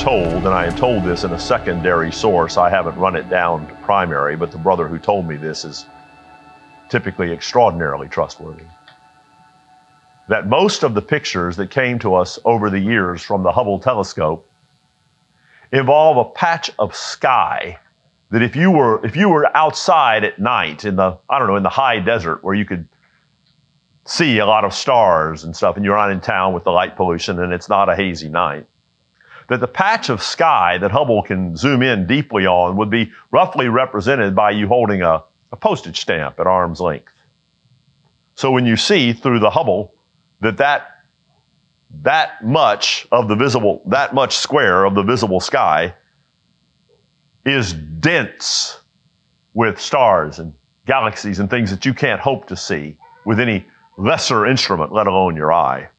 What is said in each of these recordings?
Told, and I am told this in a secondary source, I haven't run it down to primary, but the brother who told me this is typically extraordinarily trustworthy. That most of the pictures that came to us over the years from the Hubble telescope involve a patch of sky that if you were if you were outside at night in the I don't know in the high desert where you could see a lot of stars and stuff and you're not in town with the light pollution and it's not a hazy night that the patch of sky that Hubble can zoom in deeply on would be roughly represented by you holding a, a postage stamp at arm's length. So when you see through the Hubble that that that much of the visible, that much square of the visible sky is dense with stars and galaxies and things that you can't hope to see with any lesser instrument, let alone your eye.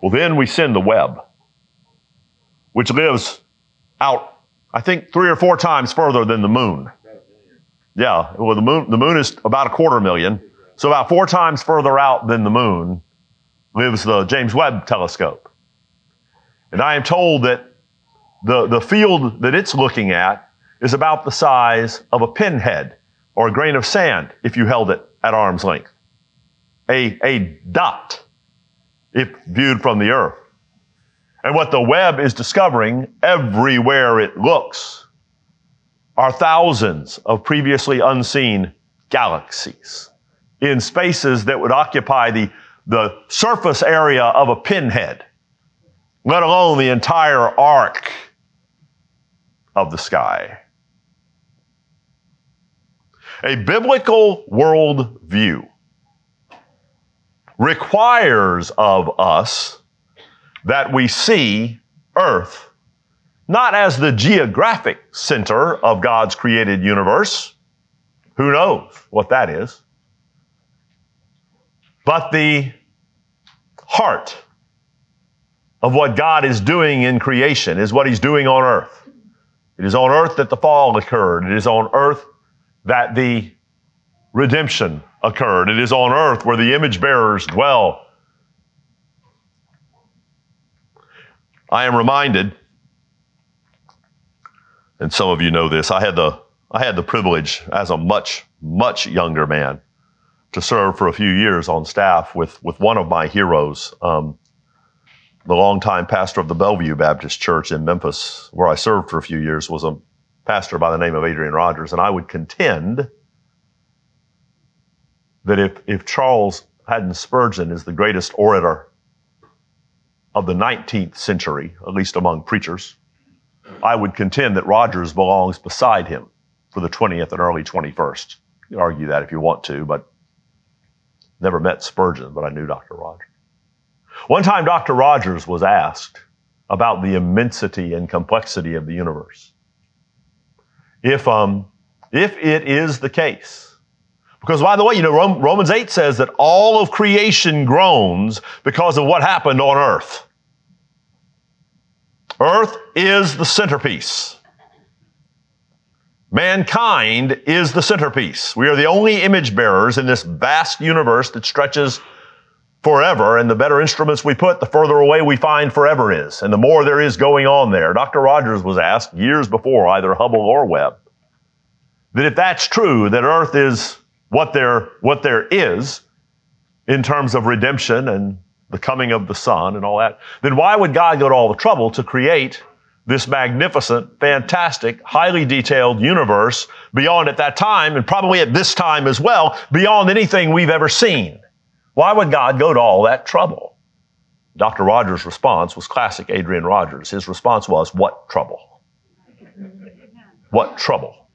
Well, then we send the Webb, which lives out, I think, three or four times further than the moon. Yeah, well, the moon, the moon is about a quarter million. So about four times further out than the moon lives the James Webb telescope. And I am told that the, the field that it's looking at is about the size of a pinhead or a grain of sand if you held it at arm's length. A, a dot if viewed from the earth. And what the Webb is discovering everywhere it looks are thousands of previously unseen galaxies in spaces that would occupy the, the surface area of a pinhead, let alone the entire arc of the sky. A biblical worldview requires of us that we see earth not as the geographic center of God's created universe. Who knows what that is? but the heart of what God is doing in creation is what He's doing on earth. It is on earth that the fall occurred. It is on earth that the redemption occurred. It is on earth where the image bearers dwell. I am reminded, and some of you know this, I had the, I had the privilege as a much, much younger man to serve for a few years on staff with, with one of my heroes, um, the longtime pastor of the Bellevue Baptist Church in Memphis, where I served for a few years, was a pastor by the name of Adrian Rogers. And I would contend that if, if Charles Haddon Spurgeon is the greatest orator of the 19th century, at least among preachers, I would contend that Rogers belongs beside him for the 20th and early 21st. You argue that if you want to, but Never met Spurgeon, but I knew Dr. Rogers. One time, Dr. Rogers was asked about the immensity and complexity of the universe. If, um, if it is the case, because by the way, you know, Romans 8 says that all of creation groans because of what happened on earth. Earth is the centerpiece. Mankind is the centerpiece. We are the only image bearers in this vast universe that stretches forever, and the better instruments we put, the further away we find forever is, and the more there is going on there. Dr. Rogers was asked years before either Hubble or Webb that if that's true, that Earth is what there, what there is in terms of redemption and the coming of the Son and all that, then why would God go to all the trouble to create this magnificent, fantastic, highly detailed universe beyond at that time, and probably at this time as well, beyond anything we've ever seen. Why would God go to all that trouble? Dr. Rogers' response was classic Adrian Rogers. His response was, What trouble? What trouble?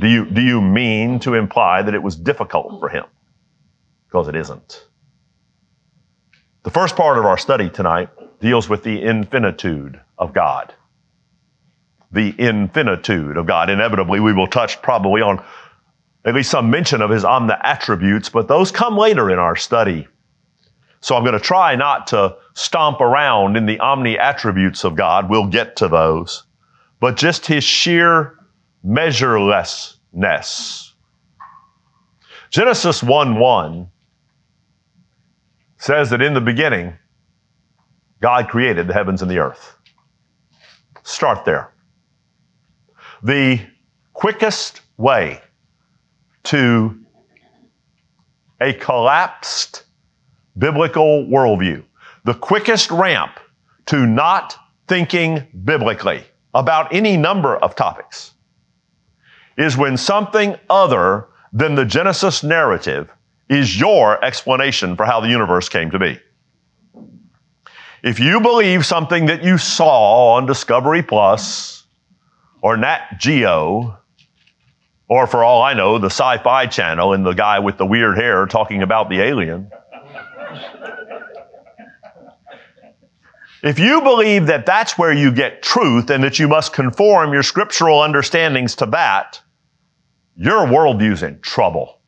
Do you, do you mean to imply that it was difficult for him? Because it isn't. The first part of our study tonight deals with the infinitude of God the infinitude of God. Inevitably, we will touch probably on at least some mention of his omni attributes, but those come later in our study. So I'm going to try not to stomp around in the omni attributes of God. We'll get to those, but just his sheer measurelessness. Genesis 1 1 says that in the beginning, God created the heavens and the earth. Start there. The quickest way to a collapsed biblical worldview, the quickest ramp to not thinking biblically about any number of topics is when something other than the Genesis narrative is your explanation for how the universe came to be. If you believe something that you saw on Discovery Plus or Nat Geo, or for all I know, the Sci Fi Channel and the guy with the weird hair talking about the alien. if you believe that that's where you get truth and that you must conform your scriptural understandings to that, your worldview's in trouble.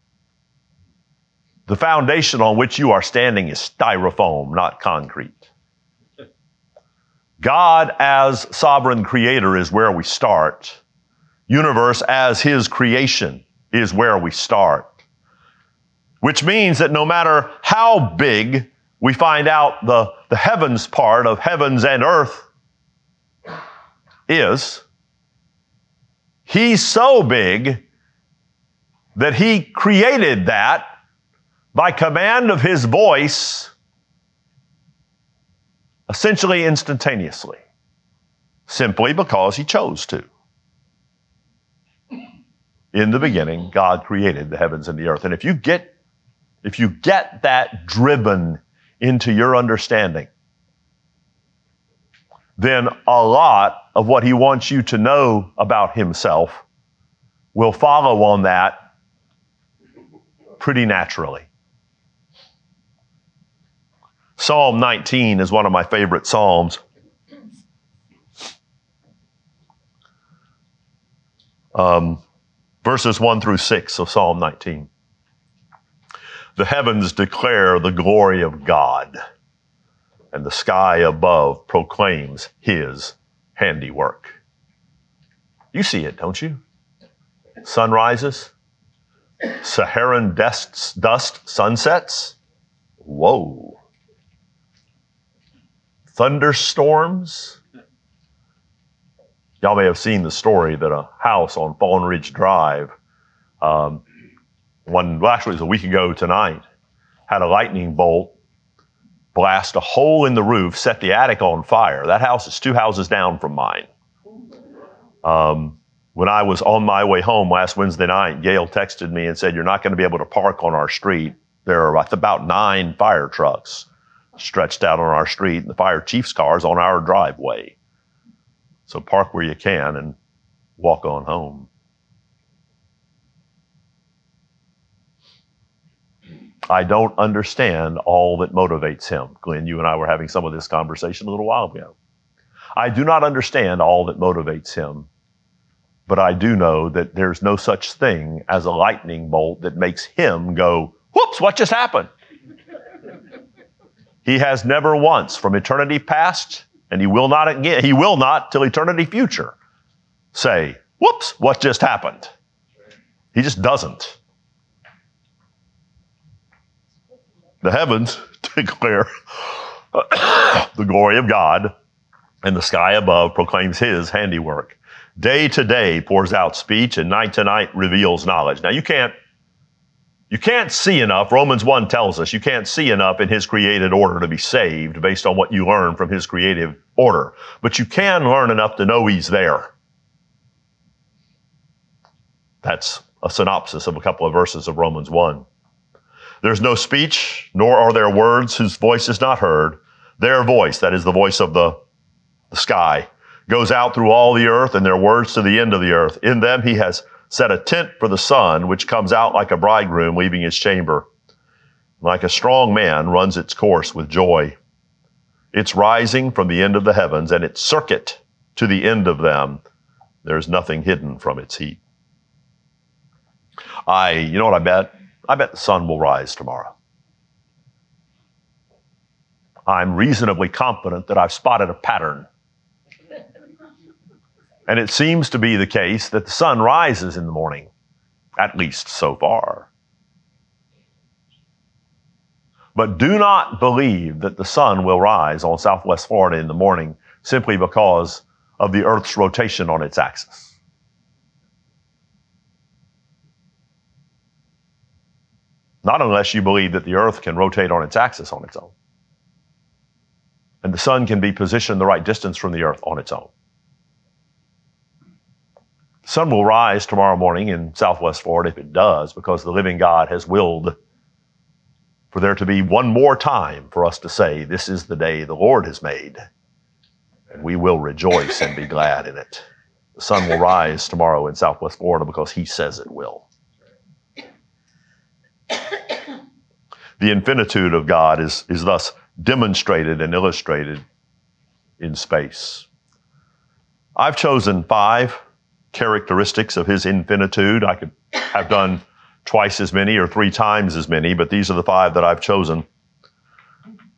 The foundation on which you are standing is styrofoam, not concrete. God as sovereign creator is where we start. Universe as his creation is where we start. Which means that no matter how big we find out the, the heavens part of heavens and earth is, he's so big that he created that by command of his voice, essentially instantaneously, simply because he chose to. In the beginning, God created the heavens and the earth. And if you get, if you get that driven into your understanding, then a lot of what he wants you to know about himself will follow on that pretty naturally. Psalm 19 is one of my favorite Psalms. Um, verses 1 through 6 of Psalm 19. The heavens declare the glory of God, and the sky above proclaims his handiwork. You see it, don't you? Sunrises, Saharan dust, dust sunsets. Whoa. Thunderstorms. Y'all may have seen the story that a house on Fallen Ridge Drive, um, one, well, actually, it was a week ago tonight, had a lightning bolt blast a hole in the roof, set the attic on fire. That house is two houses down from mine. Um, when I was on my way home last Wednesday night, Gail texted me and said, You're not going to be able to park on our street. There are about nine fire trucks stretched out on our street, and the fire chief's car is on our driveway. So park where you can and walk on home. I don't understand all that motivates him. Glenn, you and I were having some of this conversation a little while ago. I do not understand all that motivates him but I do know that there's no such thing as a lightning bolt that makes him go, whoops, what just happened? He has never once from eternity past, and he will not again, he will not till eternity future say, whoops, what just happened? He just doesn't. The heavens declare the glory of God, and the sky above proclaims his handiwork. Day to day pours out speech and night to night reveals knowledge. Now you can't, you can't see enough. Romans 1 tells us you can't see enough in his created order to be saved based on what you learn from his creative order. But you can learn enough to know he's there. That's a synopsis of a couple of verses of Romans 1. There's no speech, nor are there words whose voice is not heard. Their voice, that is the voice of the, the sky, goes out through all the earth and their words to the end of the earth. In them he has set a tent for the sun, which comes out like a bridegroom leaving his chamber. Like a strong man runs its course with joy. It's rising from the end of the heavens and its circuit to the end of them. There's nothing hidden from its heat. I, you know what I bet? I bet the sun will rise tomorrow. I'm reasonably confident that I've spotted a pattern and it seems to be the case that the sun rises in the morning, at least so far. But do not believe that the sun will rise on southwest Florida in the morning simply because of the earth's rotation on its axis. Not unless you believe that the earth can rotate on its axis on its own. And the sun can be positioned the right distance from the earth on its own. Sun will rise tomorrow morning in southwest Florida if it does, because the living God has willed for there to be one more time for us to say, This is the day the Lord has made, and we will rejoice and be glad in it. The sun will rise tomorrow in southwest Florida because he says it will. The infinitude of God is, is thus demonstrated and illustrated in space. I've chosen five characteristics of his infinitude. I could have done twice as many or three times as many, but these are the five that I've chosen.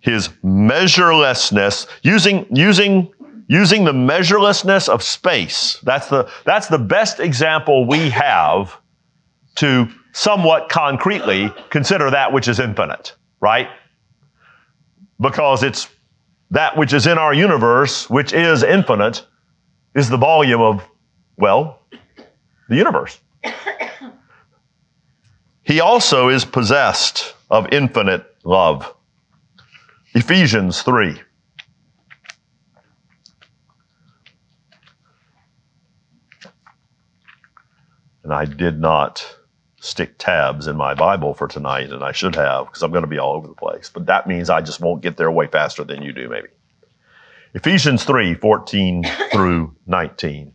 His measurelessness, using, using, using the measurelessness of space. That's the, that's the best example we have to somewhat concretely consider that which is infinite, right? Because it's that which is in our universe, which is infinite, is the volume of, well, the universe. He also is possessed of infinite love. Ephesians 3. And I did not stick tabs in my Bible for tonight, and I should have because I'm going to be all over the place. But that means I just won't get there way faster than you do, maybe. Ephesians 3 14 through 19.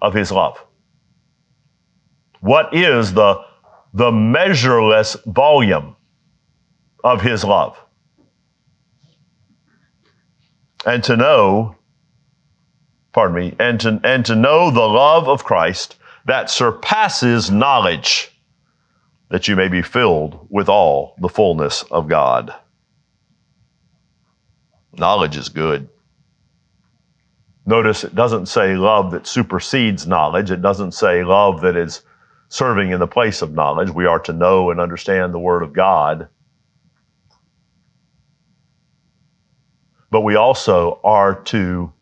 Of his love. What is the, the measureless volume of his love? And to know pardon me, and to, and to know the love of Christ that surpasses knowledge, that you may be filled with all the fullness of God. Knowledge is good. Notice it doesn't say love that supersedes knowledge. It doesn't say love that is serving in the place of knowledge. We are to know and understand the Word of God. But we also are to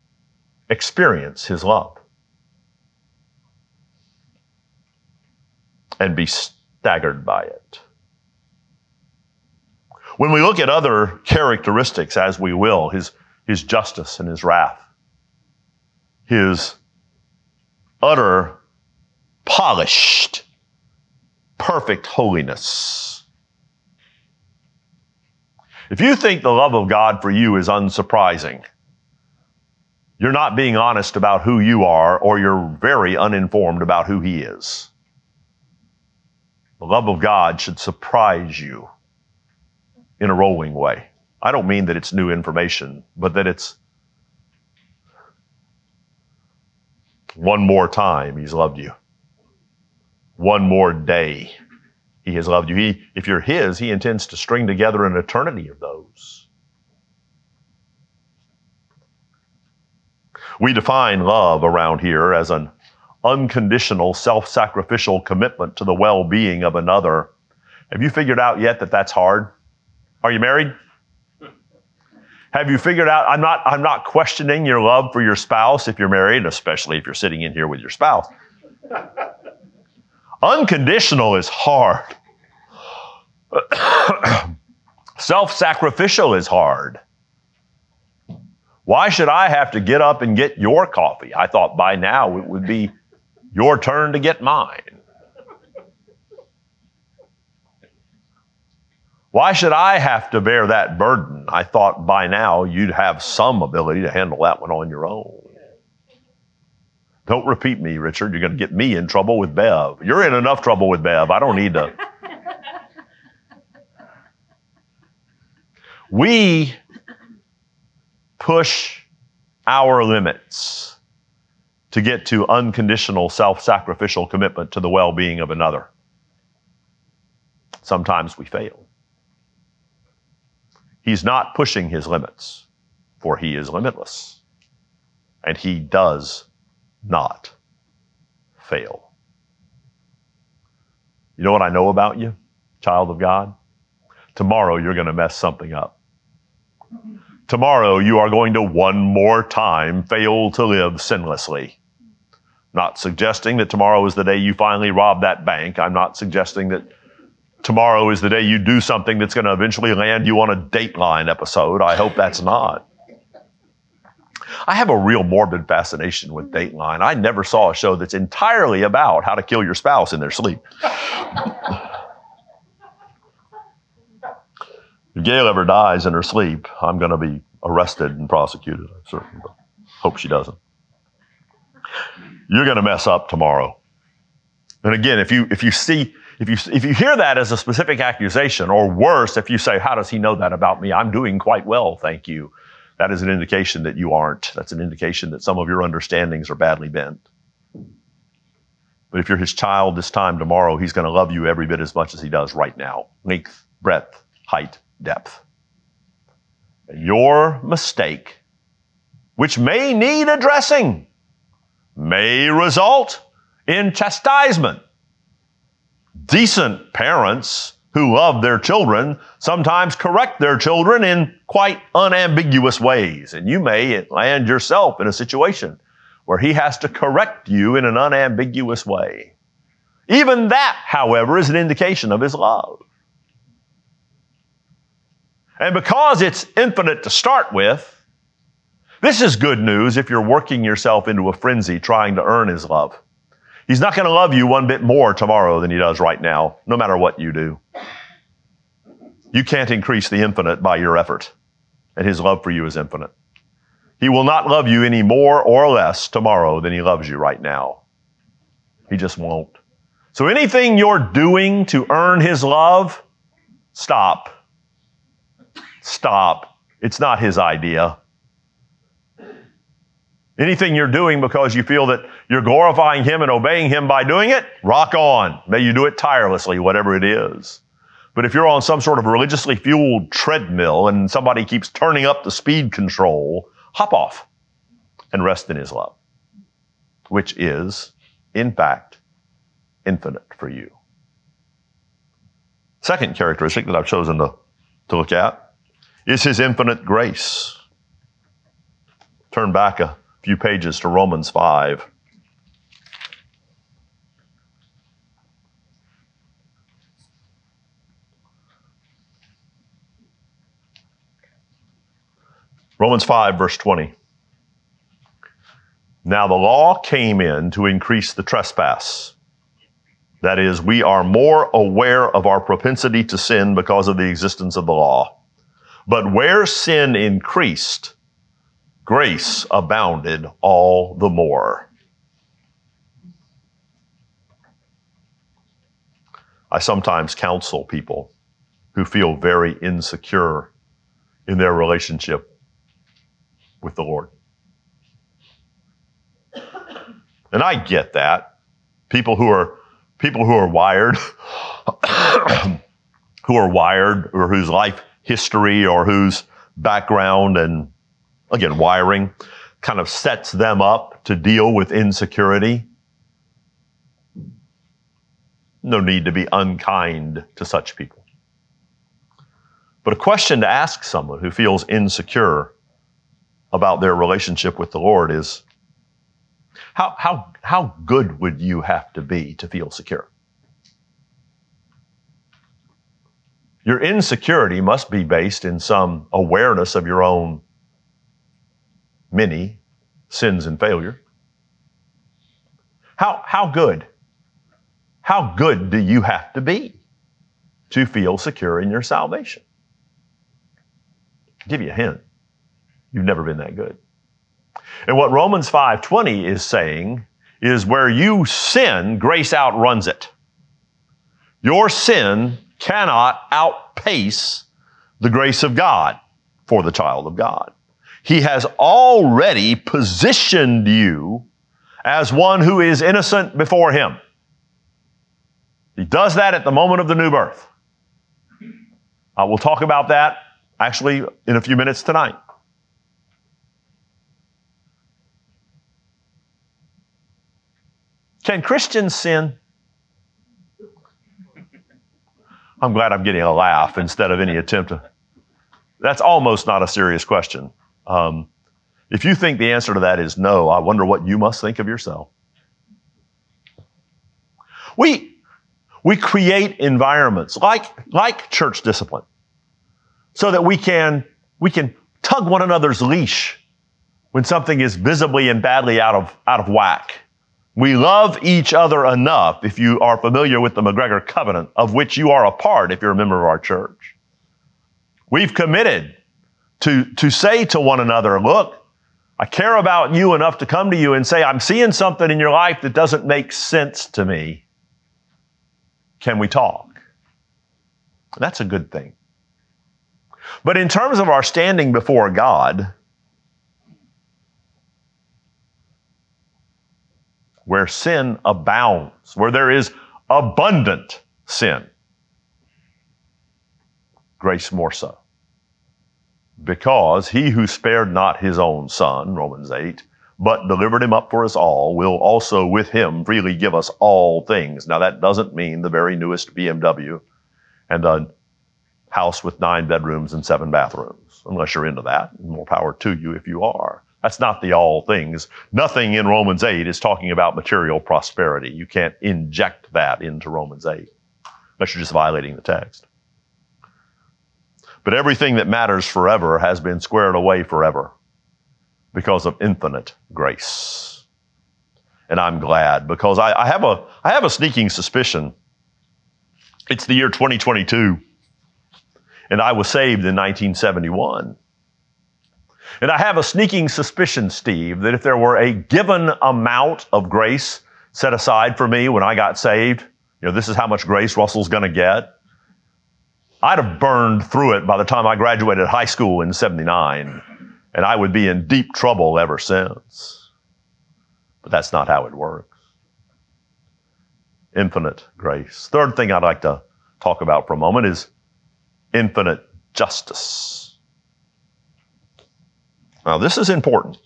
experience His love and be staggered by it. When we look at other characteristics, as we will, His, his justice and His wrath, His utter, polished, perfect holiness. If you think the love of God for you is unsurprising, you're not being honest about who you are, or you're very uninformed about who He is. The love of God should surprise you in a rolling way. I don't mean that it's new information, but that it's one more time He's loved you. One more day He has loved you. He, if you're His, He intends to string together an eternity of those. We define love around here as an unconditional, self sacrificial commitment to the well being of another. Have you figured out yet that that's hard? Are you married? Have you figured out? I'm not, I'm not questioning your love for your spouse if you're married, especially if you're sitting in here with your spouse. Unconditional is hard. Self sacrificial is hard. Why should I have to get up and get your coffee? I thought by now it would be your turn to get mine. Why should I have to bear that burden? I thought by now you'd have some ability to handle that one on your own. Don't repeat me, Richard. You're going to get me in trouble with Bev. You're in enough trouble with Bev. I don't need to. We push our limits to get to unconditional self sacrificial commitment to the well being of another. Sometimes we fail. He's not pushing his limits, for he is limitless. And he does not fail. You know what I know about you, child of God? Tomorrow you're going to mess something up. Tomorrow you are going to one more time fail to live sinlessly. Not suggesting that tomorrow is the day you finally rob that bank. I'm not suggesting that tomorrow is the day you do something that's going to eventually land you on a Dateline episode. I hope that's not. I have a real morbid fascination with Dateline. I never saw a show that's entirely about how to kill your spouse in their sleep. if Gail ever dies in her sleep, I'm going to be arrested and prosecuted. I certainly hope she doesn't. You're going to mess up tomorrow. And again, if you if you see if you if you hear that as a specific accusation, or worse, if you say, "How does he know that about me? I'm doing quite well, thank you." That is an indication that you aren't. That's an indication that some of your understandings are badly bent. But if you're his child this time tomorrow, he's going to love you every bit as much as he does right now. Length, breadth, height, depth. And Your mistake, which may need addressing, may result in chastisement. Decent parents who love their children sometimes correct their children in quite unambiguous ways. And you may land yourself in a situation where he has to correct you in an unambiguous way. Even that, however, is an indication of his love. And because it's infinite to start with, this is good news if you're working yourself into a frenzy trying to earn his love. He's not going to love you one bit more tomorrow than he does right now, no matter what you do. You can't increase the infinite by your effort, and his love for you is infinite. He will not love you any more or less tomorrow than he loves you right now. He just won't. So anything you're doing to earn his love, stop. Stop. It's not his idea. Anything you're doing because you feel that you're glorifying Him and obeying Him by doing it, rock on. May you do it tirelessly, whatever it is. But if you're on some sort of religiously fueled treadmill and somebody keeps turning up the speed control, hop off and rest in His love, which is, in fact, infinite for you. Second characteristic that I've chosen to, to look at is His infinite grace. Turn back a few pages to Romans 5. Romans 5, verse 20. Now the law came in to increase the trespass. That is, we are more aware of our propensity to sin because of the existence of the law. But where sin increased, grace abounded all the more. I sometimes counsel people who feel very insecure in their relationship with the Lord. And I get that. People who are people who are wired who are wired or whose life history or whose background and again, wiring kind of sets them up to deal with insecurity. No need to be unkind to such people. But a question to ask someone who feels insecure about their relationship with the Lord is how, how, how good would you have to be to feel secure? Your insecurity must be based in some awareness of your own many sins and failure. How, how good? How good do you have to be to feel secure in your salvation? I'll give you a hint. You've never been that good. And what Romans 5:20 is saying is where you sin, grace outruns it. Your sin cannot outpace the grace of God for the child of God. He has already positioned you as one who is innocent before Him. He does that at the moment of the new birth. Uh, we'll talk about that actually in a few minutes tonight. Can Christians sin? I'm glad I'm getting a laugh instead of any attempt to. That's almost not a serious question. Um, if you think the answer to that is no, I wonder what you must think of yourself. We, we create environments like, like church discipline so that we can, we can tug one another's leash when something is visibly and badly out of, out of whack. We love each other enough, if you are familiar with the McGregor covenant, of which you are a part if you're a member of our church. We've committed to, to say to one another, look, I care about you enough to come to you and say, I'm seeing something in your life that doesn't make sense to me. Can we talk? That's a good thing. But in terms of our standing before God, where sin abounds, where there is abundant sin. Grace more so. Because he who spared not his own son, Romans 8, but delivered him up for us all, will also with him freely give us all things. Now that doesn't mean the very newest BMW and a house with nine bedrooms and seven bathrooms, unless you're into that. More power to you if you are. That's not the all things. Nothing in Romans 8 is talking about material prosperity. You can't inject that into Romans 8 unless you're just violating the text. But everything that matters forever has been squared away forever because of infinite grace. And I'm glad because I, I have a I have a sneaking suspicion. It's the year 2022, and I was saved in 1971. And I have a sneaking suspicion, Steve, that if there were a given amount of grace set aside for me when I got saved, you know, this is how much grace Russell's going to get. I'd have burned through it by the time I graduated high school in 79, and I would be in deep trouble ever since. But that's not how it works. Infinite grace. Third thing I'd like to talk about for a moment is infinite justice. Now, this is important.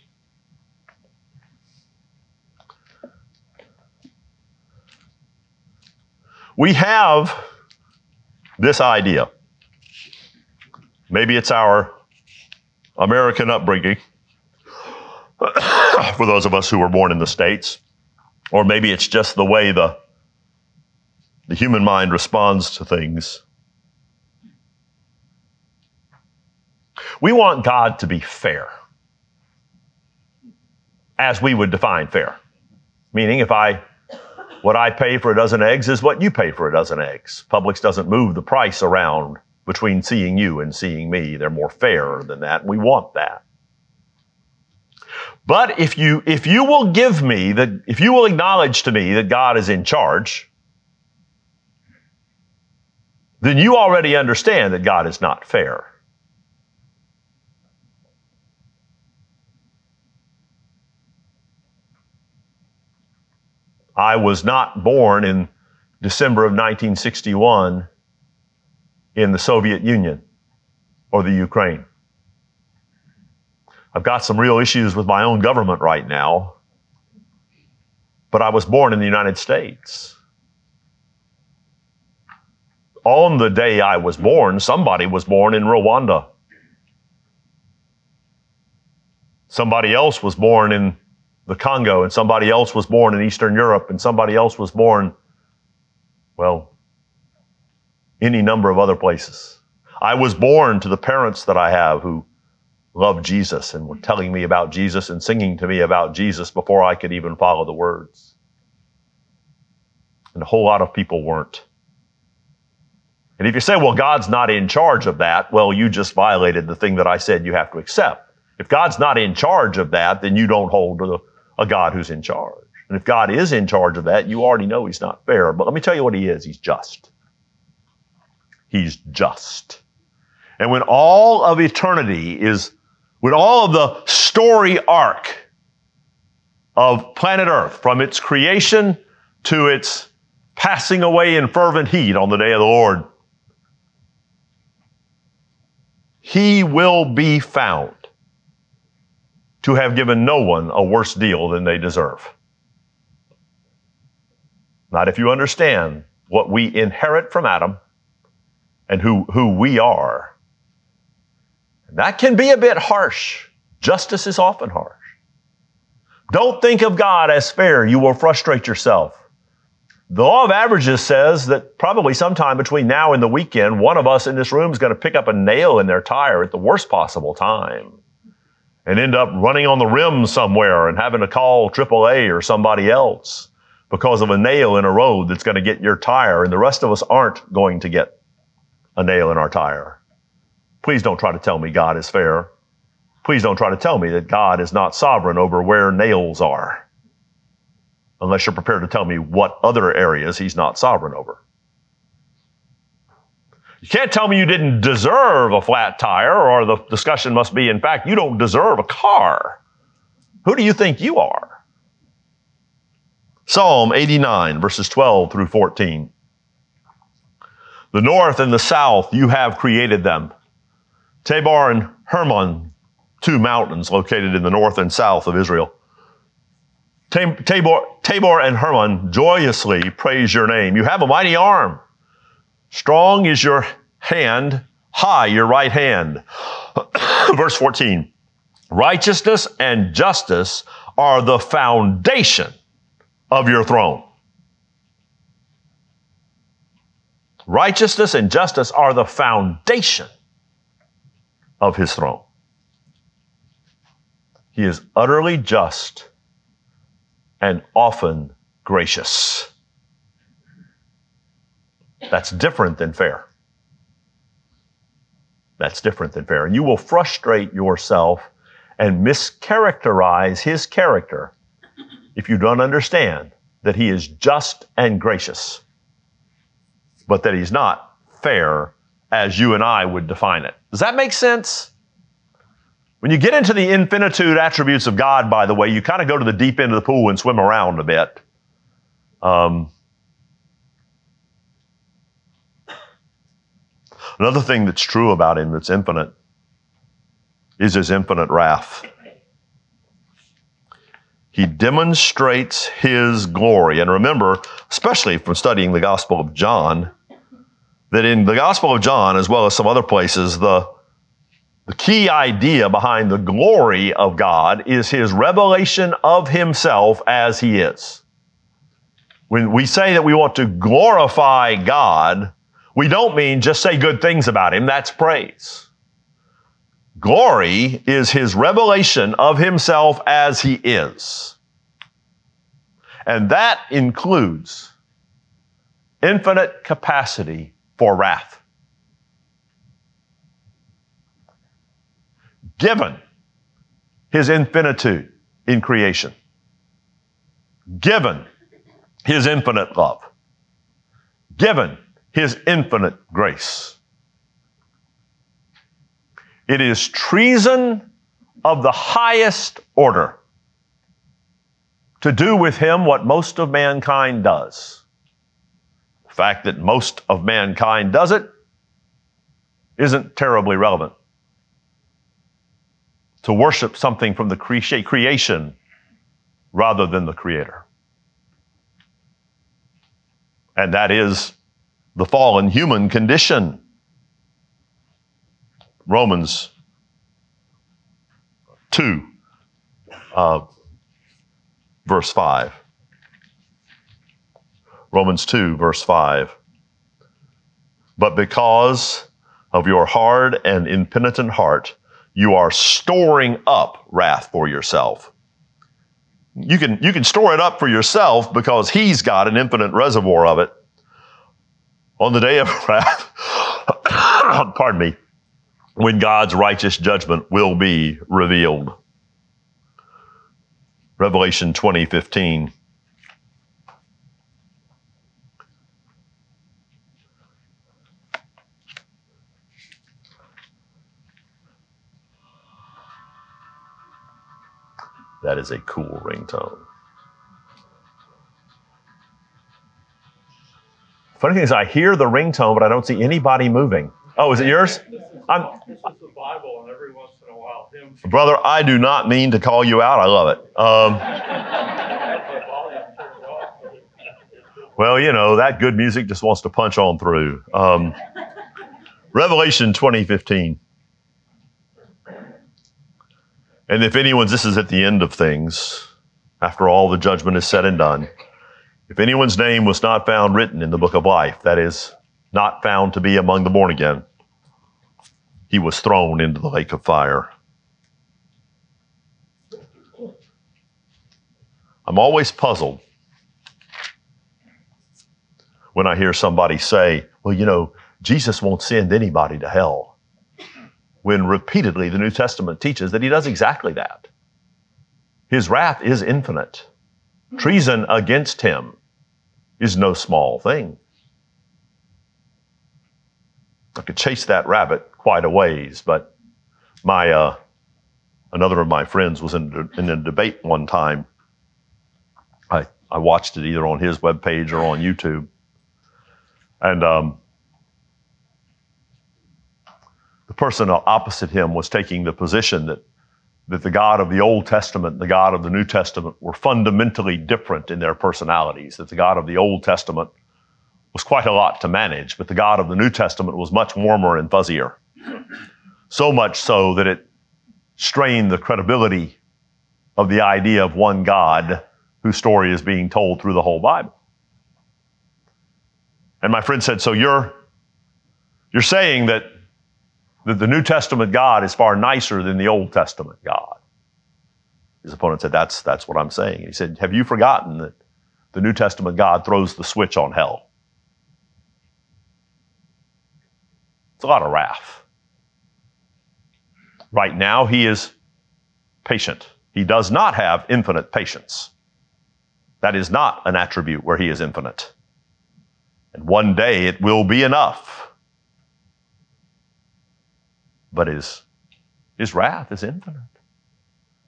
We have this idea. Maybe it's our American upbringing for those of us who were born in the States, or maybe it's just the way the, the human mind responds to things. We want God to be fair as we would define fair. Meaning, if I, what I pay for a dozen eggs is what you pay for a dozen eggs. Publix doesn't move the price around between seeing you and seeing me. They're more fair than that. We want that. But if you, if you will give me that, if you will acknowledge to me that God is in charge, then you already understand that God is not fair. I was not born in December of 1961 in the Soviet Union or the Ukraine. I've got some real issues with my own government right now, but I was born in the United States. On the day I was born, somebody was born in Rwanda. Somebody else was born in the Congo, and somebody else was born in Eastern Europe, and somebody else was born, well, any number of other places. I was born to the parents that I have who loved Jesus and were telling me about Jesus and singing to me about Jesus before I could even follow the words. And a whole lot of people weren't. And if you say, well, God's not in charge of that, well, you just violated the thing that I said you have to accept. If God's not in charge of that, then you don't hold to the a God who's in charge. And if God is in charge of that, you already know he's not fair. But let me tell you what he is. He's just. He's just. And when all of eternity is, when all of the story arc of planet Earth, from its creation to its passing away in fervent heat on the day of the Lord, he will be found to have given no one a worse deal than they deserve. Not if you understand what we inherit from Adam and who, who we are. That can be a bit harsh. Justice is often harsh. Don't think of God as fair. You will frustrate yourself. The law of averages says that probably sometime between now and the weekend, one of us in this room is going to pick up a nail in their tire at the worst possible time and end up running on the rim somewhere and having to call AAA or somebody else because of a nail in a road that's going to get your tire, and the rest of us aren't going to get a nail in our tire. Please don't try to tell me God is fair. Please don't try to tell me that God is not sovereign over where nails are, unless you're prepared to tell me what other areas He's not sovereign over. You can't tell me you didn't deserve a flat tire, or the discussion must be, in fact, you don't deserve a car. Who do you think you are? Psalm 89, verses 12 through 14. The north and the south, you have created them. Tabor and Hermon, two mountains located in the north and south of Israel. Tabor, Tabor and Hermon joyously praise your name. You have a mighty arm. Strong is your hand, high your right hand. Verse 14. Righteousness and justice are the foundation of your throne. Righteousness and justice are the foundation of his throne. He is utterly just and often gracious. That's different than fair. That's different than fair. And you will frustrate yourself and mischaracterize his character if you don't understand that he is just and gracious, but that he's not fair as you and I would define it. Does that make sense? When you get into the infinitude attributes of God, by the way, you kind of go to the deep end of the pool and swim around a bit. Um, another thing that's true about him that's infinite is his infinite wrath. He demonstrates his glory. And remember, especially from studying the Gospel of John, that in the Gospel of John, as well as some other places, the, the key idea behind the glory of God is his revelation of himself as he is. When we say that we want to glorify God, we don't mean just say good things about him. That's praise. Glory is his revelation of himself as he is. And that includes infinite capacity for wrath. Given his infinitude in creation, given his infinite love, given his infinite grace. It is treason of the highest order to do with him what most of mankind does. The fact that most of mankind does it isn't terribly relevant. To worship something from the creation rather than the creator. And that is the fallen human condition. Romans 2, uh, verse 5. Romans 2, verse 5. But because of your hard and impenitent heart, you are storing up wrath for yourself. You can, you can store it up for yourself because He's got an infinite reservoir of it on the day of wrath, pardon me, when God's righteous judgment will be revealed. Revelation 20, 15. That is a cool ringtone. Funny thing is, I hear the ringtone, but I don't see anybody moving. Oh, is it yours? I'm, this is the Bible, and every once in a while, hymns. Brother, I do not mean to call you out. I love it. Um, well, you know, that good music just wants to punch on through. Um, Revelation 2015. And if anyone's, this is at the end of things, after all the judgment is said and done. If anyone's name was not found written in the book of life, that is, not found to be among the born again, he was thrown into the lake of fire. I'm always puzzled when I hear somebody say, well, you know, Jesus won't send anybody to hell. When repeatedly the New Testament teaches that he does exactly that. His wrath is infinite. Treason against him is no small thing. I could chase that rabbit quite a ways, but my uh, another of my friends was in, in a debate one time. I, I watched it either on his webpage or on YouTube. And um, the person opposite him was taking the position that that the God of the Old Testament and the God of the New Testament were fundamentally different in their personalities, that the God of the Old Testament was quite a lot to manage, but the God of the New Testament was much warmer and fuzzier. So much so that it strained the credibility of the idea of one God whose story is being told through the whole Bible. And my friend said, So you're, you're saying that that the New Testament God is far nicer than the Old Testament God. His opponent said, That's, that's what I'm saying. He said, Have you forgotten that the New Testament God throws the switch on hell? It's a lot of wrath. Right now, he is patient. He does not have infinite patience. That is not an attribute where he is infinite. And one day it will be enough but his, his wrath is infinite.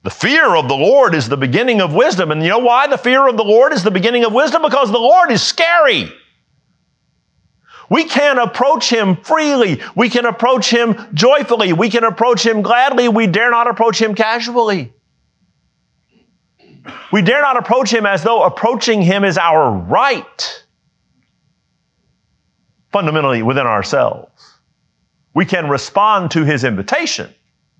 The fear of the Lord is the beginning of wisdom. And you know why the fear of the Lord is the beginning of wisdom? Because the Lord is scary. We can approach Him freely. We can approach Him joyfully. We can approach Him gladly. We dare not approach Him casually. We dare not approach Him as though approaching Him is our right, fundamentally within ourselves. We can respond to his invitation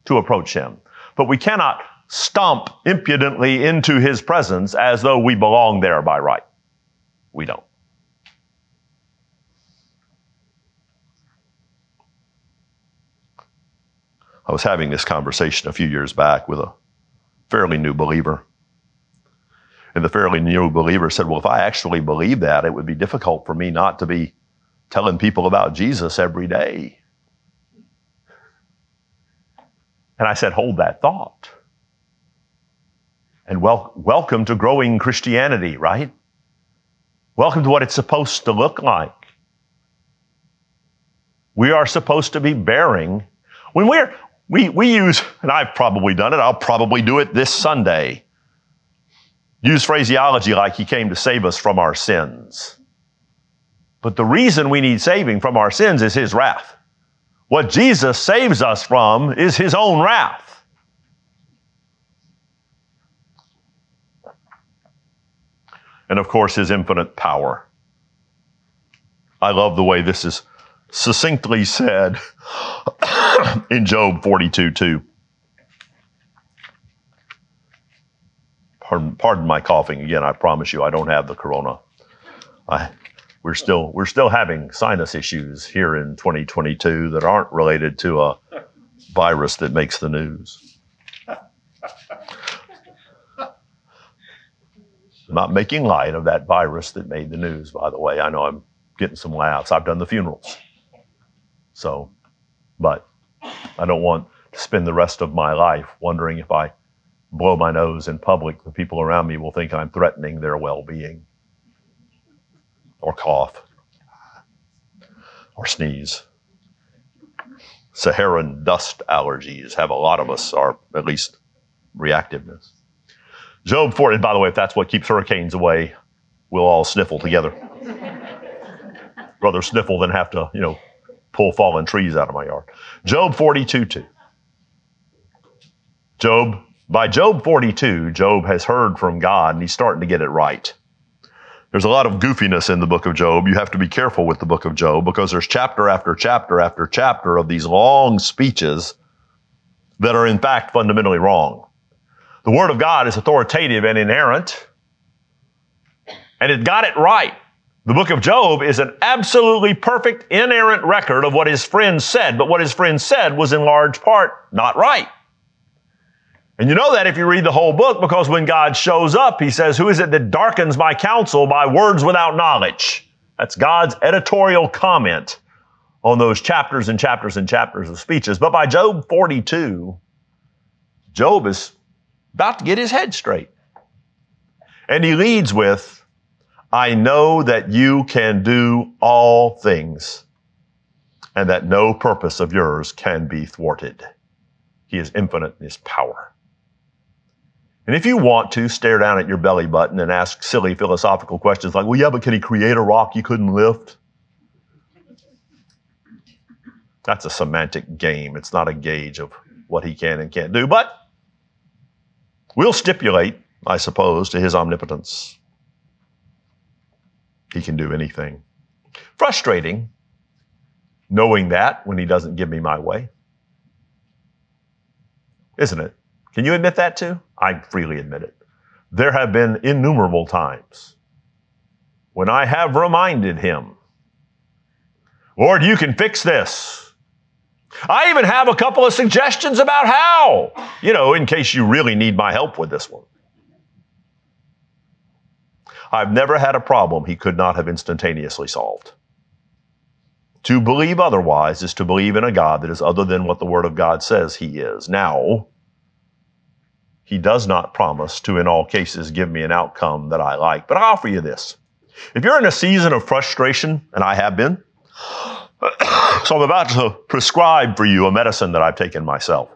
to approach him, but we cannot stomp impudently into his presence as though we belong there by right. We don't. I was having this conversation a few years back with a fairly new believer. And the fairly new believer said, Well, if I actually believe that, it would be difficult for me not to be telling people about Jesus every day. And I said, hold that thought. And wel- welcome to growing Christianity, right? Welcome to what it's supposed to look like. We are supposed to be bearing. When we're, we, we use, and I've probably done it, I'll probably do it this Sunday. Use phraseology like He came to save us from our sins. But the reason we need saving from our sins is His wrath. What Jesus saves us from is his own wrath. And of course, his infinite power. I love the way this is succinctly said in Job 42 2. Pardon, pardon my coughing again. I promise you, I don't have the corona. I, we're still we're still having sinus issues here in 2022 that aren't related to a virus that makes the news. I'm not making light of that virus that made the news, by the way. I know I'm getting some laughs. I've done the funerals. So, but I don't want to spend the rest of my life wondering if I blow my nose in public, the people around me will think I'm threatening their well being or cough or sneeze. Saharan dust allergies have a lot of us, or at least reactiveness. Job 40, by the way, if that's what keeps hurricanes away, we'll all sniffle together. Rather sniffle than have to, you know, pull fallen trees out of my yard. Job 42 2. Job, by Job 42, Job has heard from God and he's starting to get it right. There's a lot of goofiness in the book of Job. You have to be careful with the book of Job because there's chapter after chapter after chapter of these long speeches that are in fact fundamentally wrong. The Word of God is authoritative and inerrant, and it got it right. The book of Job is an absolutely perfect, inerrant record of what his friends said, but what his friends said was in large part not right. And you know that if you read the whole book, because when God shows up, he says, Who is it that darkens my counsel by words without knowledge? That's God's editorial comment on those chapters and chapters and chapters of speeches. But by Job 42, Job is about to get his head straight. And he leads with, I know that you can do all things and that no purpose of yours can be thwarted. He is infinite in his power. And if you want to stare down at your belly button and ask silly philosophical questions like, well, yeah, but can he create a rock you couldn't lift? That's a semantic game. It's not a gauge of what he can and can't do. But we'll stipulate, I suppose, to his omnipotence. He can do anything. Frustrating knowing that when he doesn't give me my way. Isn't it? Can you admit that too? I freely admit it. There have been innumerable times when I have reminded him, Lord, you can fix this. I even have a couple of suggestions about how, you know, in case you really need my help with this one. I've never had a problem he could not have instantaneously solved. To believe otherwise is to believe in a God that is other than what the Word of God says He is. Now, he does not promise to, in all cases, give me an outcome that I like. But I offer you this. If you're in a season of frustration, and I have been, so I'm about to prescribe for you a medicine that I've taken myself.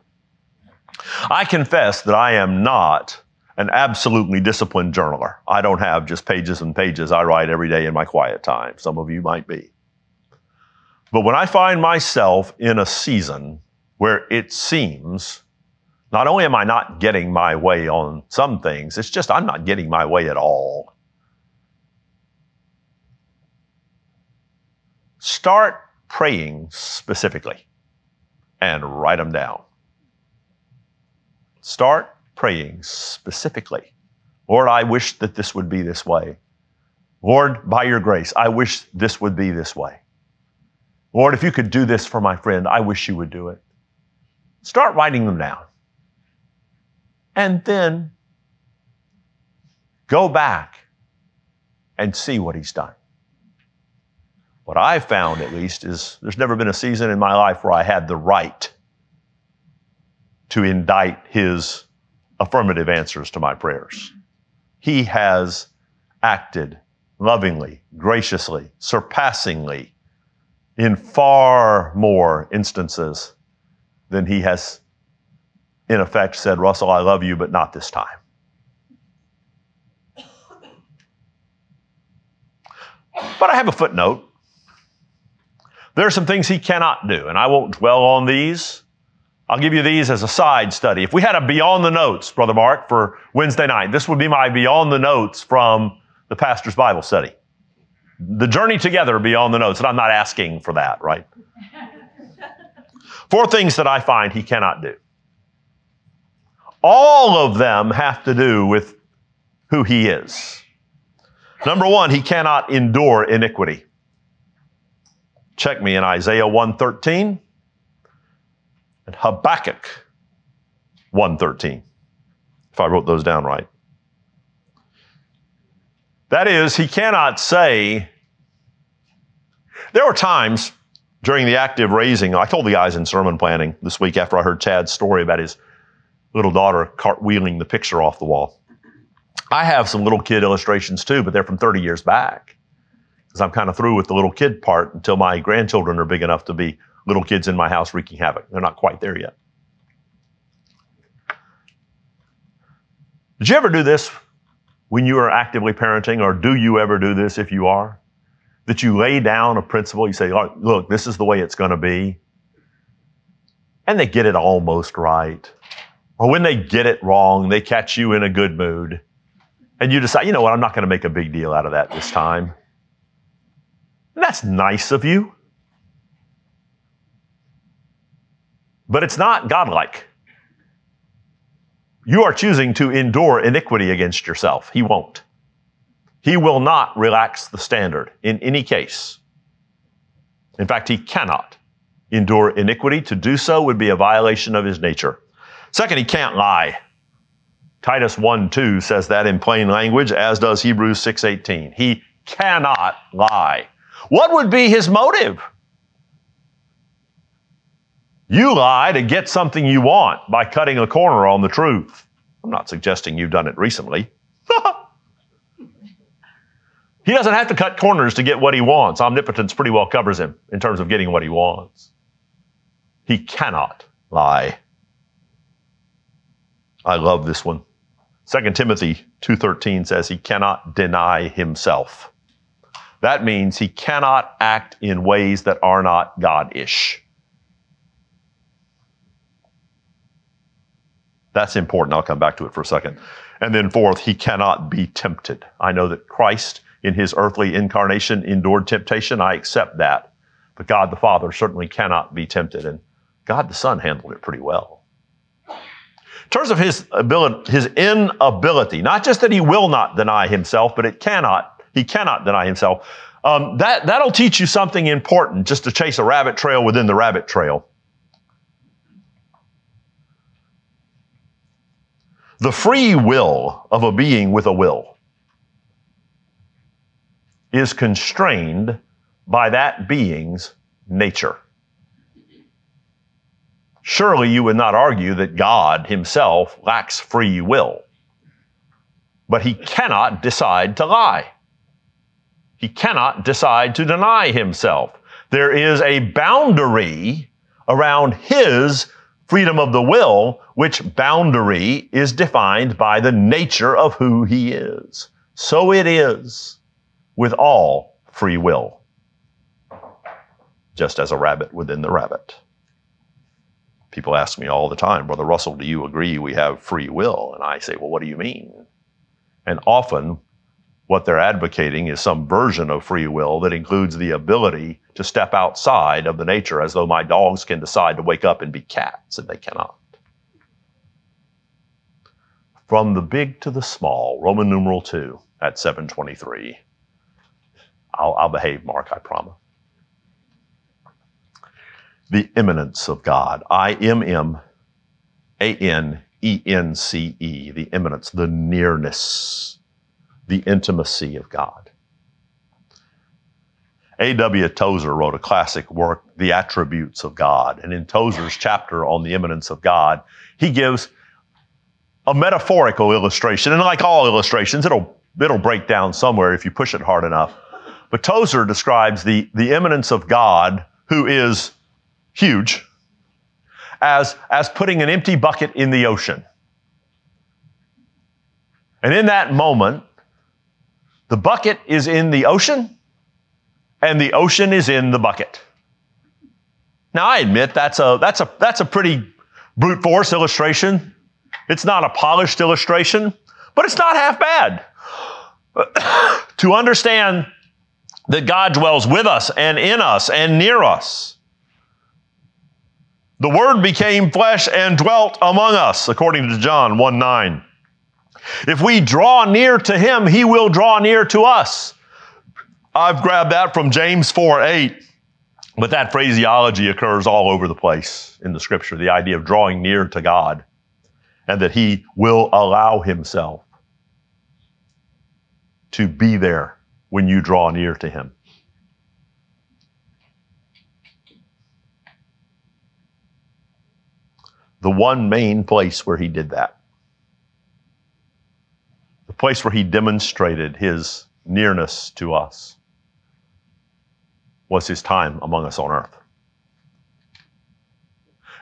I confess that I am not an absolutely disciplined journaler. I don't have just pages and pages I write every day in my quiet time. Some of you might be. But when I find myself in a season where it seems not only am I not getting my way on some things, it's just I'm not getting my way at all. Start praying specifically and write them down. Start praying specifically. Lord, I wish that this would be this way. Lord, by your grace, I wish this would be this way. Lord, if you could do this for my friend, I wish you would do it. Start writing them down and then go back and see what he's done. What I've found, at least, is there's never been a season in my life where I had the right to indict his affirmative answers to my prayers. He has acted lovingly, graciously, surpassingly in far more instances than he has in effect said, Russell, I love you, but not this time. But I have a footnote. There are some things he cannot do, and I won't dwell on these. I'll give you these as a side study. If we had a beyond the notes, Brother Mark, for Wednesday night, this would be my beyond the notes from the pastor's Bible study. The journey together beyond the notes, and I'm not asking for that, right? Four things that I find he cannot do. All of them have to do with who he is. Number one, he cannot endure iniquity. Check me in Isaiah 113 and Habakkuk 113, if I wrote those down right. That is, he cannot say, there were times during the active raising, I told the guys in sermon planning this week after I heard Chad's story about his little daughter cartwheeling the picture off the wall. I have some little kid illustrations too, but they're from 30 years back. Because I'm kind of through with the little kid part until my grandchildren are big enough to be little kids in my house wreaking havoc. They're not quite there yet. Did you ever do this when you are actively parenting, or do you ever do this if you are? That you lay down a principle, you say, look, this is the way it's going to be. And they get it almost right. Or when they get it wrong, they catch you in a good mood. And you decide, you know what, I'm not going to make a big deal out of that this time. And that's nice of you. But it's not godlike. You are choosing to endure iniquity against yourself. He won't. He will not relax the standard in any case. In fact, he cannot endure iniquity. To do so would be a violation of his nature. Second, he can't lie. Titus 1 2 says that in plain language, as does Hebrews 6 18. He cannot lie. What would be his motive? You lie to get something you want by cutting a corner on the truth. I'm not suggesting you've done it recently. he doesn't have to cut corners to get what he wants. Omnipotence pretty well covers him in terms of getting what he wants. He cannot lie. I love this one. 2 Timothy 2:13 says he cannot deny himself. That means he cannot act in ways that are not God-ish. That's important. I'll come back to it for a second. And then fourth, he cannot be tempted. I know that Christ in his earthly incarnation endured temptation. I accept that. But God the Father certainly cannot be tempted. And God the Son handled it pretty well. In terms of his ability, his inability, not just that he will not deny himself, but it cannot, he cannot deny himself. Um, that, that'll teach you something important just to chase a rabbit trail within the rabbit trail. the free will of a being with a will is constrained by that being's nature. Surely you would not argue that God himself lacks free will. But he cannot decide to lie. He cannot decide to deny himself. There is a boundary around his freedom of the will, which boundary is defined by the nature of who he is. So it is with all free will, just as a rabbit within the rabbit. People ask me all the time, Brother Russell, do you agree we have free will? And I say, well, what do you mean? And often what they're advocating is some version of free will that includes the ability to step outside of the nature as though my dogs can decide to wake up and be cats and they cannot. From the big to the small, Roman numeral 2 at 723. I'll, I'll behave, Mark, I promise. The immanence of God. I M M A N E N C E. The immanence, the nearness the intimacy of God. A.W. Tozer wrote a classic work, The Attributes of God. And in Tozer's chapter on the immanence of God, he gives a metaphorical illustration. And like all illustrations, it'll, it'll break down somewhere if you push it hard enough. But Tozer describes the, the immanence of God, who is huge, as, as putting an empty bucket in the ocean. And in that moment, the bucket is in the ocean, and the ocean is in the bucket. Now, I admit that's a, that's a, that's a pretty brute force illustration. It's not a polished illustration, but it's not half bad. to understand that God dwells with us and in us and near us. The Word became flesh and dwelt among us, according to John 1 9. If we draw near to him, he will draw near to us. I've grabbed that from James 4 8. But that phraseology occurs all over the place in the scripture the idea of drawing near to God and that he will allow himself to be there when you draw near to him. The one main place where he did that The place where he demonstrated his nearness to us was his time among us on earth.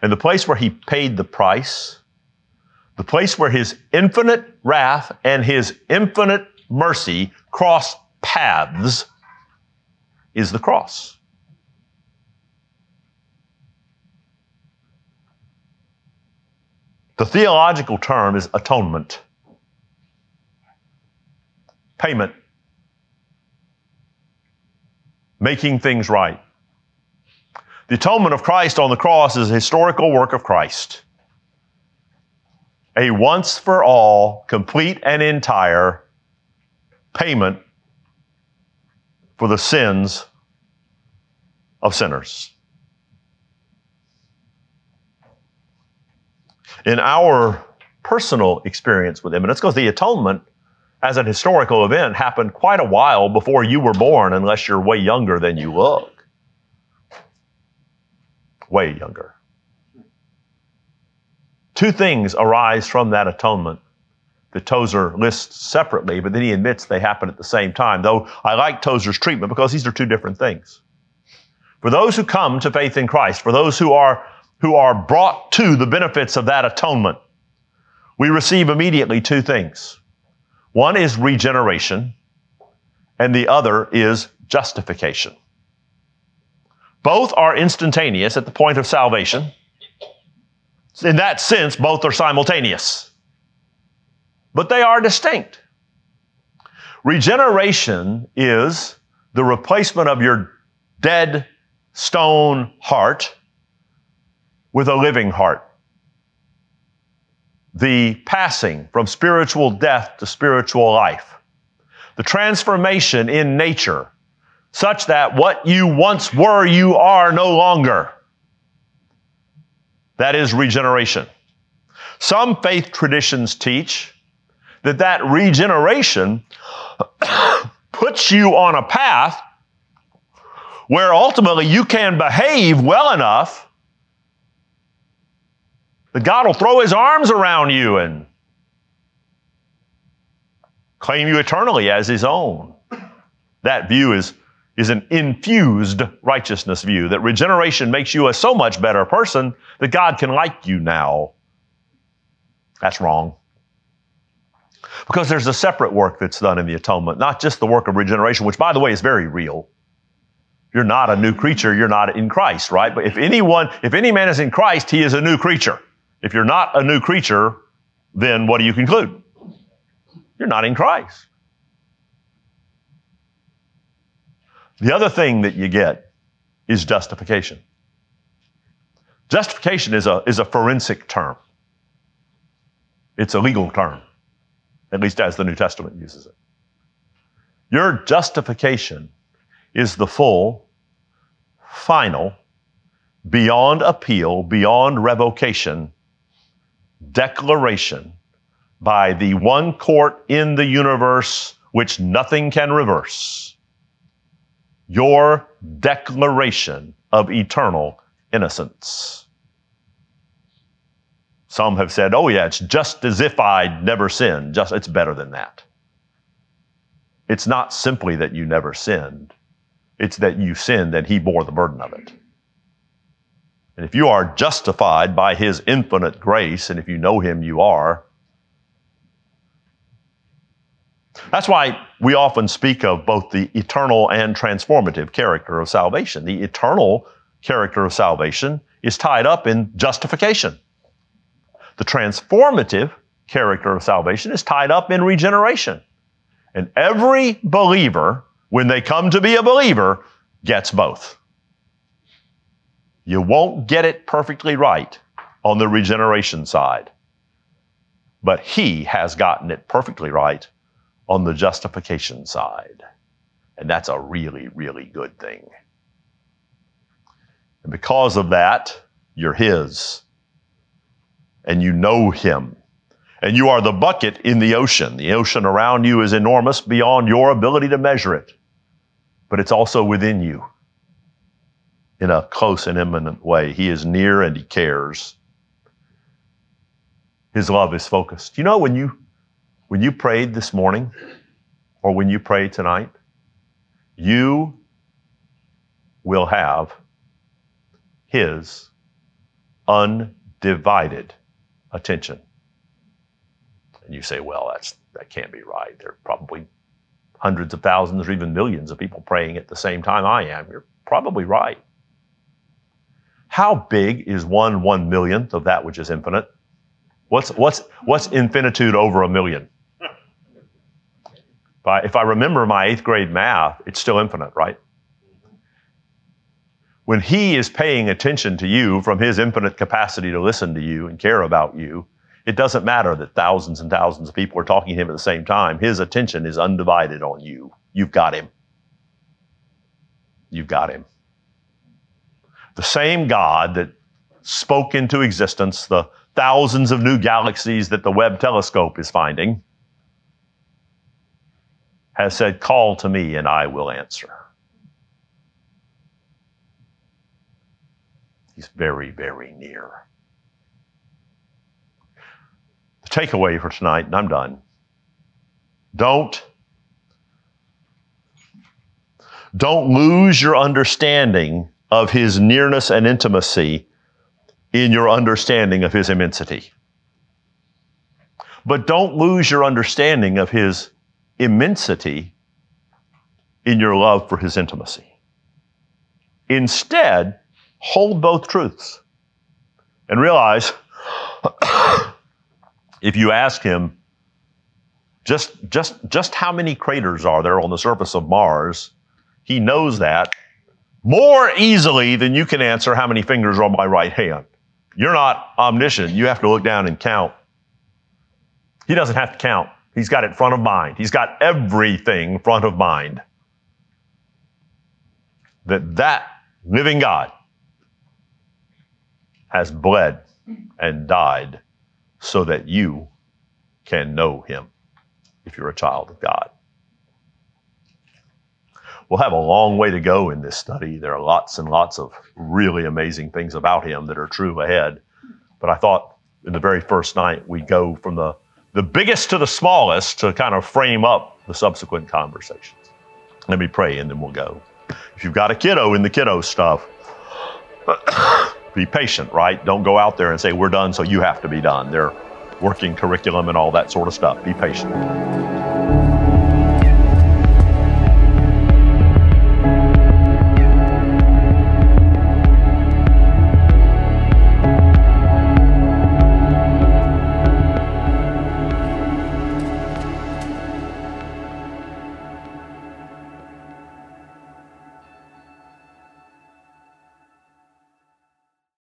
And the place where he paid the price The place where his infinite wrath and his infinite mercy cross paths is the cross. The theological term is atonement, payment, making things right. The atonement of Christ on the cross is a historical work of Christ. A once for all, complete and entire payment for the sins of sinners. In our personal experience with Him, and it's because the atonement as an historical event happened quite a while before you were born, unless you're way younger than you look way younger. Two things arise from that atonement that Tozer lists separately, but then he admits they happen at the same time, though I like Tozer's treatment because these are two different things. For those who come to faith in Christ, for those who are, who are brought to the benefits of that atonement, we receive immediately two things. One is regeneration, and the other is justification. Both are instantaneous at the point of salvation. In that sense, both are simultaneous. But they are distinct. Regeneration is the replacement of your dead stone heart with a living heart. The passing from spiritual death to spiritual life. The transformation in nature such that what you once were, you are no longer. That is regeneration. Some faith traditions teach that that regeneration puts you on a path where ultimately you can behave well enough that God will throw his arms around you and claim you eternally as his own. That view is is an infused righteousness view that regeneration makes you a so much better person that God can like you now. That's wrong. Because there's a separate work that's done in the atonement, not just the work of regeneration, which by the way is very real. You're not a new creature, you're not in Christ, right? But if anyone, if any man is in Christ, he is a new creature. If you're not a new creature, then what do you conclude? You're not in Christ. The other thing that you get is justification. Justification is a, is a forensic term. It's a legal term, at least as the New Testament uses it. Your justification is the full, final, beyond appeal, beyond revocation declaration by the one court in the universe which nothing can reverse your declaration of eternal innocence. Some have said, oh, yeah, it's just as if I'd never sinned. Just, it's better than that. It's not simply that you never sinned, it's that you sinned and He bore the burden of it. And if you are justified by His infinite grace, and if you know Him, you are, That's why we often speak of both the eternal and transformative character of salvation. The eternal character of salvation is tied up in justification. The transformative character of salvation is tied up in regeneration. And every believer, when they come to be a believer, gets both. You won't get it perfectly right on the regeneration side, but He has gotten it perfectly right on the justification side. And that's a really, really good thing. And because of that, you're His. And you know Him. And you are the bucket in the ocean. The ocean around you is enormous beyond your ability to measure it. But it's also within you in a close and immanent way. He is near and He cares. His love is focused. You know, when you when you prayed this morning or when you pray tonight, you will have His undivided attention. And you say, well, that's, that can't be right. There are probably hundreds of thousands or even millions of people praying at the same time I am. You're probably right. How big is one one millionth of that which is infinite? What's, what's, what's infinitude over a million? If I, if I remember my eighth grade math, it's still infinite, right? When he is paying attention to you from his infinite capacity to listen to you and care about you, it doesn't matter that thousands and thousands of people are talking to him at the same time. His attention is undivided on you. You've got him. You've got him. The same God that spoke into existence the thousands of new galaxies that the Webb telescope is finding has said, Call to me and I will answer. He's very, very near. The takeaway for tonight, and I'm done. Don't don't lose your understanding of his nearness and intimacy in your understanding of his immensity. But don't lose your understanding of his immensity in your love for his intimacy. Instead, hold both truths and realize if you ask him, just, just, just how many craters are there on the surface of Mars? He knows that more easily than you can answer how many fingers are on my right hand. You're not omniscient. You have to look down and count. He doesn't have to count. He's got it front of mind. He's got everything front of mind. That that living God has bled and died so that you can know him if you're a child of God. We'll have a long way to go in this study. There are lots and lots of really amazing things about him that are true ahead. But I thought in the very first night we'd go from the the biggest to the smallest to kind of frame up the subsequent conversations. Let me pray and then we'll go. If you've got a kiddo in the kiddo stuff, be patient, right? Don't go out there and say, we're done, so you have to be done. They're working curriculum and all that sort of stuff. Be patient.